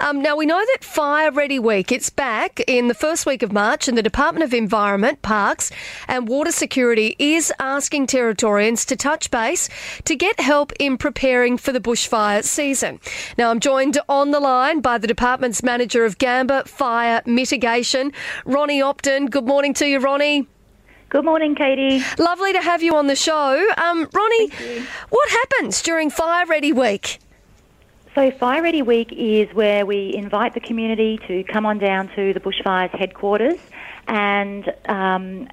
Um, now, we know that Fire Ready Week, it's back in the first week of March, and the Department of Environment, Parks and Water Security is asking Territorians to touch base to get help in preparing for the bushfire season. Now, I'm joined on the line by the Department's Manager of Gamba Fire Mitigation, Ronnie Opton. Good morning to you, Ronnie. Good morning, Katie. Lovely to have you on the show. Um, Ronnie, what happens during Fire Ready Week? So, Fire Ready Week is where we invite the community to come on down to the bushfires headquarters and um,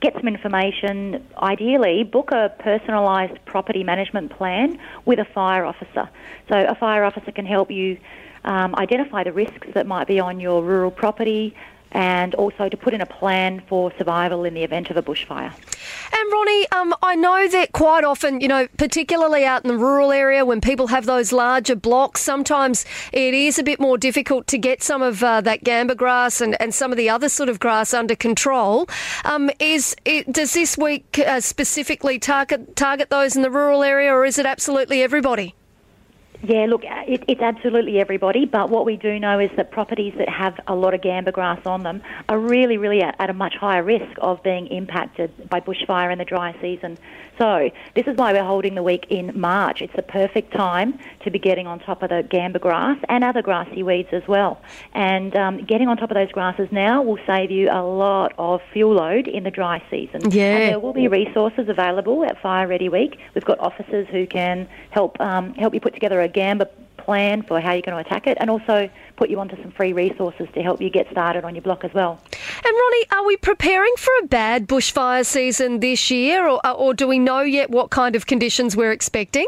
get some information. Ideally, book a personalised property management plan with a fire officer. So, a fire officer can help you um, identify the risks that might be on your rural property, and also to put in a plan for survival in the event of a bushfire. And Ronnie, um, I know that quite often, you know, particularly out in the rural area, when people have those larger blocks, sometimes it is a bit more difficult to get some of uh, that gamba grass and, and some of the other sort of grass under control. Um, is it, does this week uh, specifically target target those in the rural area, or is it absolutely everybody? Yeah, look, it, it's absolutely everybody, but what we do know is that properties that have a lot of gamba grass on them are really, really at, at, a much higher risk of being impacted by bushfire in the dry season. So, this is why we're holding the week in March. It's the perfect time to be getting on top of the gamba grass and other grassy weeds as well. And um, getting on top of those grasses now will save you a lot of fuel load in the dry season. Yeah. And there will be resources available at Fire Ready Week. We've got officers who can help um, help you put together a Gamba plan for how you're going to attack it and also put you onto some free resources to help you get started on your block as well. And Ronnie, are we preparing for a bad bushfire season this year or, or do we know yet what kind of conditions we're expecting?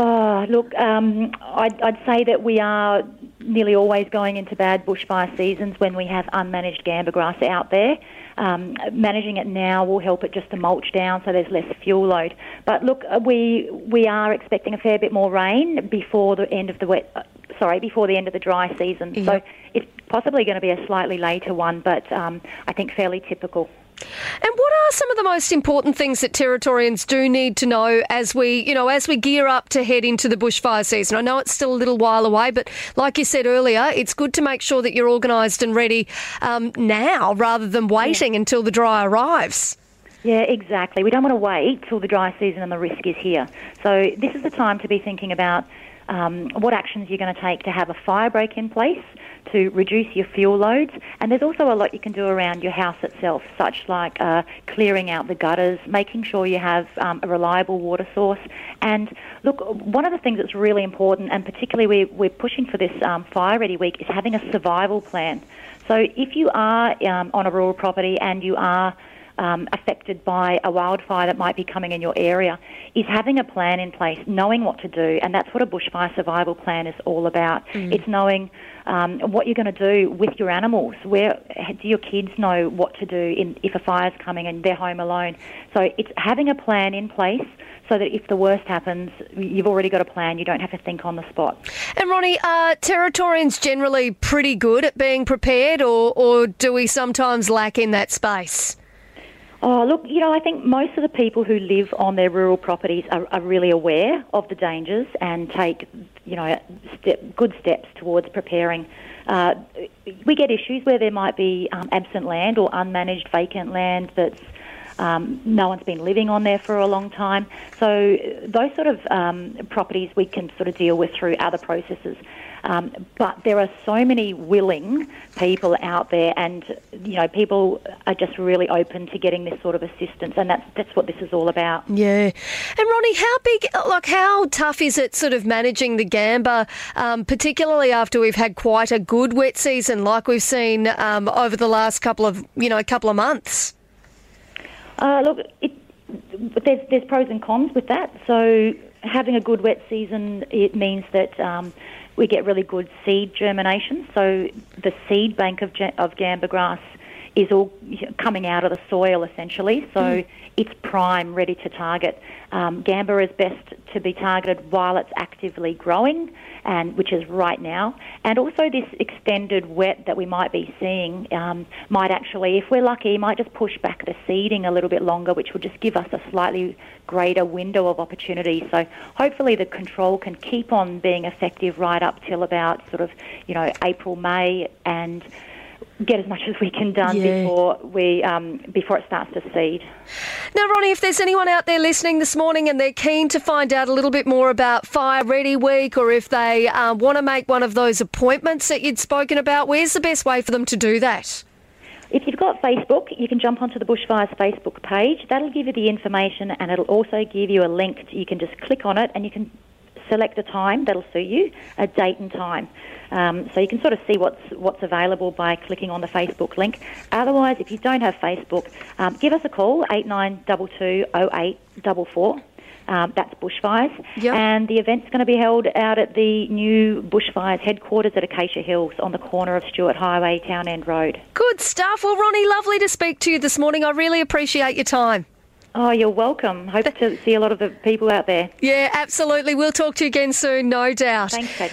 Oh, look, um, I'd, I'd, say that we are nearly always going into bad bushfire seasons when we have unmanaged gamba grass out there. Um, managing it now will help it just to mulch down so there's less fuel load. But look, uh, we we are expecting a fair bit more rain before the end of the wet. Uh, sorry, before the end of the dry season. Yeah. So it's possibly going to be a slightly later one, but um, I think fairly typical. And what are some of the most important things that Territorians do need to know as we, you know, as we gear up to head into the bushfire season? I know it's still a little while away, but like you said earlier, it's good to make sure that you're organised and ready um, now rather than waiting yeah. until the dry arrives. Yeah, exactly. We don't want to wait till the dry season and the risk is here. So this is the time to be thinking about um, what actions you're going to take to have a fire break in place to reduce your fuel loads. And there's also a lot you can do around your house itself, such like uh, clearing out the gutters, making sure you have um, a reliable water source. And look, one of the things that's really important, and particularly we, we're pushing for this um, Fire Ready Week, is having a survival plan. So if you are um, on a rural property and you are um, affected by a wildfire that might be coming in your area is having a plan in place, knowing what to do, and that's what a bushfire survival plan is all about. Mm. It's knowing um, what you're going to do with your animals. Where do your kids know what to do in, if a fire's coming and they're home alone? So it's having a plan in place so that if the worst happens, you've already got a plan. You don't have to think on the spot. And Ronnie, are Territorians generally pretty good at being prepared, or, or do we sometimes lack in that space? Oh, look, you know, I think most of the people who live on their rural properties are, are really aware of the dangers and take, you know, step, good steps towards preparing. Uh, we get issues where there might be um, absent land or unmanaged vacant land that's um, no one's been living on there for a long time. So those sort of um, properties we can sort of deal with through other processes. Um, but there are so many willing people out there, and you know, people are just really open to getting this sort of assistance, and that's that's what this is all about. Yeah, and Ronnie, how big, like, how tough is it, sort of managing the gamba, um, particularly after we've had quite a good wet season, like we've seen um, over the last couple of, you know, a couple of months. Uh, look, it, there's there's pros and cons with that. So having a good wet season, it means that um, we get really good seed germination. So the seed bank of, of gamba grass is all coming out of the soil essentially. So mm. it's prime, ready to target. Um, gamba is best to be targeted while it's actively growing, and which is right now. And also this extended wet that we might be seeing um, might actually, if we're lucky, might just push back the seeding a little bit longer, which will just give us a slightly greater window of opportunity. So hopefully the control can keep on being effective right up till about sort of you know April, May, and get as much as we can done yeah. before we um, before it starts to seed. Now, Ronnie, if there's anyone out there listening this morning and they're keen to find out a little bit more about Fire Ready Week, or if they uh, want to make one of those appointments that you'd spoken about, where's the best way for them to do that? If you've got Facebook, you can jump onto the Bushfires Facebook page. That'll give you the information and it'll also give you a link. To, you can just click on it and you can select a time that'll suit you, a date and time. Um, so you can sort of see what's what's available by clicking on the Facebook link. Otherwise, if you don't have Facebook, um, give us a call eight nine double two oh eight double four. Um, that's Bushfires. Yep. And the event's going to be held out at the new Bushfires headquarters at Acacia Hills on the corner of Stuart Highway, Townend Road. Good stuff. Well, Ronnie, lovely to speak to you this morning. I really appreciate your time. Oh, you're welcome. Hope to see a lot of the people out there. Yeah, absolutely. We'll talk to you again soon, no doubt. Thanks, Kate.